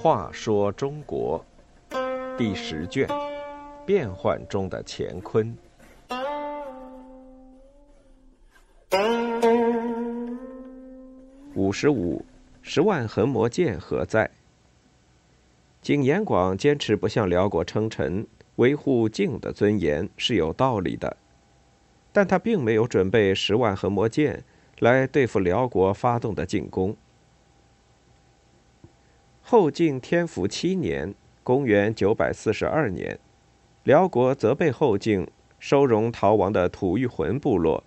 话说中国第十卷：变幻中的乾坤。五十五，十万横魔剑何在？景延广坚持不向辽国称臣，维护晋的尊严是有道理的，但他并没有准备十万横魔剑来对付辽国发动的进攻。后晋天福七年（公元942年），辽国责备后晋收容逃亡的吐谷浑部落。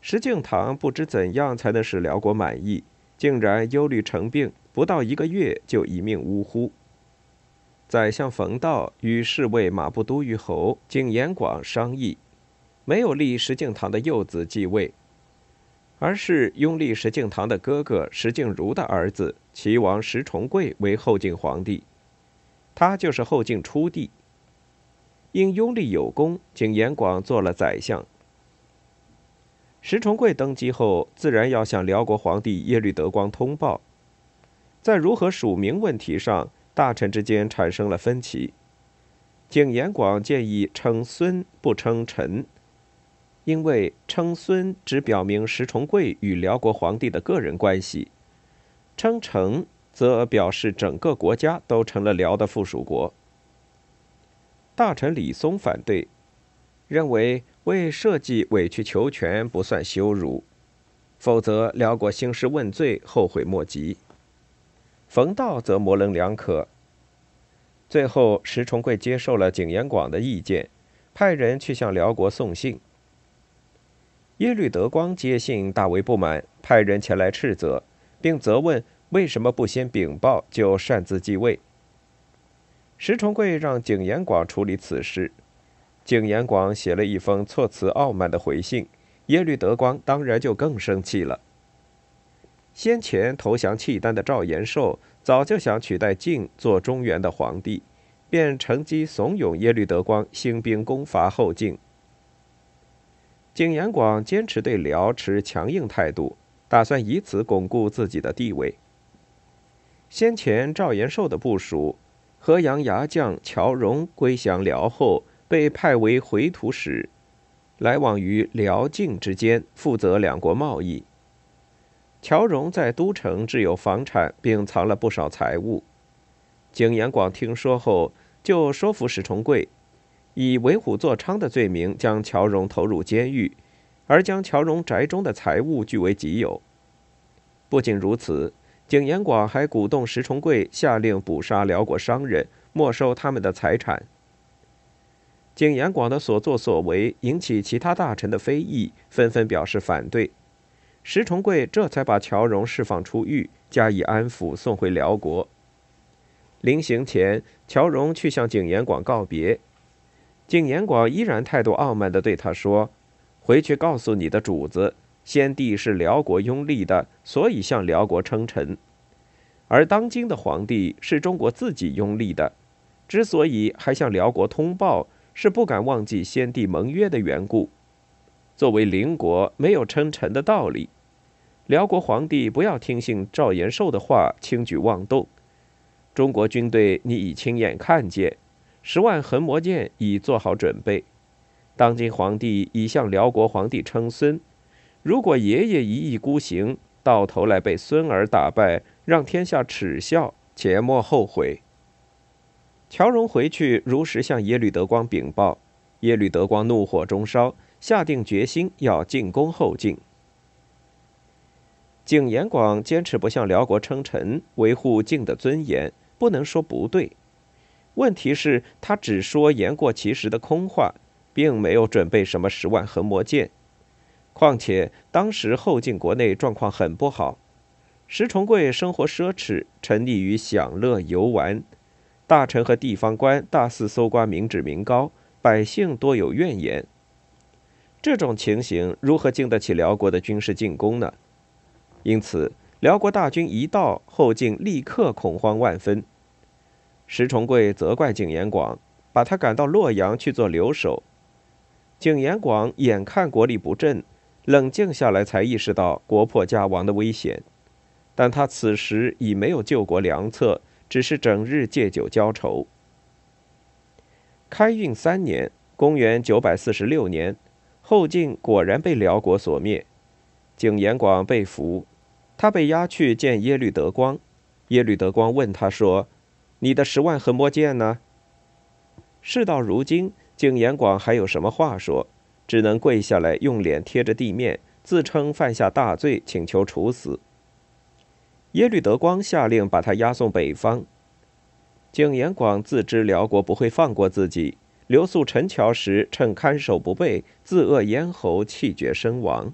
石敬瑭不知怎样才能使辽国满意，竟然忧虑成病，不到一个月就一命呜呼。宰相冯道与侍卫马步都虞侯景延广商议，没有立石敬瑭的幼子继位。而是拥立石敬瑭的哥哥石敬儒的儿子齐王石重贵为后晋皇帝，他就是后晋初帝。因拥立有功，景延广做了宰相。石重贵登基后，自然要向辽国皇帝耶律德光通报，在如何署名问题上，大臣之间产生了分歧。景延广建议称孙，不称臣。因为称孙只表明石重贵与辽国皇帝的个人关系，称臣则表示整个国家都成了辽的附属国。大臣李松反对，认为为社稷委曲求全不算羞辱，否则辽国兴师问罪，后悔莫及。冯道则模棱两可。最后，石重贵接受了景延广的意见，派人去向辽国送信。耶律德光接信，大为不满，派人前来斥责，并责问为什么不先禀报就擅自继位。石重贵让景延广处理此事，景延广写了一封措辞傲慢的回信，耶律德光当然就更生气了。先前投降契丹的赵延寿早就想取代晋做中原的皇帝，便乘机怂恿耶律德光兴兵攻伐后晋。景延广坚持对辽持强硬态度，打算以此巩固自己的地位。先前赵延寿的部属河阳牙将乔荣归降辽后，被派为回土使，来往于辽境之间，负责两国贸易。乔荣在都城置有房产，并藏了不少财物。景延广听说后，就说服石重贵。以为虎作伥的罪名将乔荣投入监狱，而将乔荣宅中的财物据为己有。不仅如此，景延广还鼓动石重贵下令捕杀辽国商人，没收他们的财产。景延广的所作所为引起其他大臣的非议，纷纷表示反对。石重贵这才把乔荣释放出狱，加以安抚，送回辽国。临行前，乔荣去向景延广告别。景延广依然态度傲慢地对他说：“回去告诉你的主子，先帝是辽国拥立的，所以向辽国称臣；而当今的皇帝是中国自己拥立的，之所以还向辽国通报，是不敢忘记先帝盟约的缘故。作为邻国，没有称臣的道理。辽国皇帝不要听信赵延寿的话，轻举妄动。中国军队，你已亲眼看见。”十万横魔剑已做好准备，当今皇帝已向辽国皇帝称孙，如果爷爷一意孤行，到头来被孙儿打败，让天下耻笑，且莫后悔。乔荣回去如实向耶律德光禀报，耶律德光怒火中烧，下定决心要进攻后晋。景延广坚持不向辽国称臣，维护晋的尊严，不能说不对。问题是，他只说言过其实的空话，并没有准备什么十万横魔剑。况且当时后晋国内状况很不好，石重贵生活奢侈，沉溺于享乐游玩，大臣和地方官大肆搜刮民脂民膏，百姓多有怨言。这种情形如何经得起辽国的军事进攻呢？因此，辽国大军一到，后晋立刻恐慌万分。石重贵责怪景延广，把他赶到洛阳去做留守。景延广眼看国力不振，冷静下来才意识到国破家亡的危险，但他此时已没有救国良策，只是整日借酒浇愁。开运三年（公元946年），后晋果然被辽国所灭，景延广被俘，他被押去见耶律德光。耶律德光问他说：“你的十万横魔剑呢？”事到如今，景延广还有什么话说？只能跪下来，用脸贴着地面，自称犯下大罪，请求处死。耶律德光下令把他押送北方。景延广自知辽国不会放过自己，留宿陈桥时，趁看守不备，自扼咽喉，气绝身亡。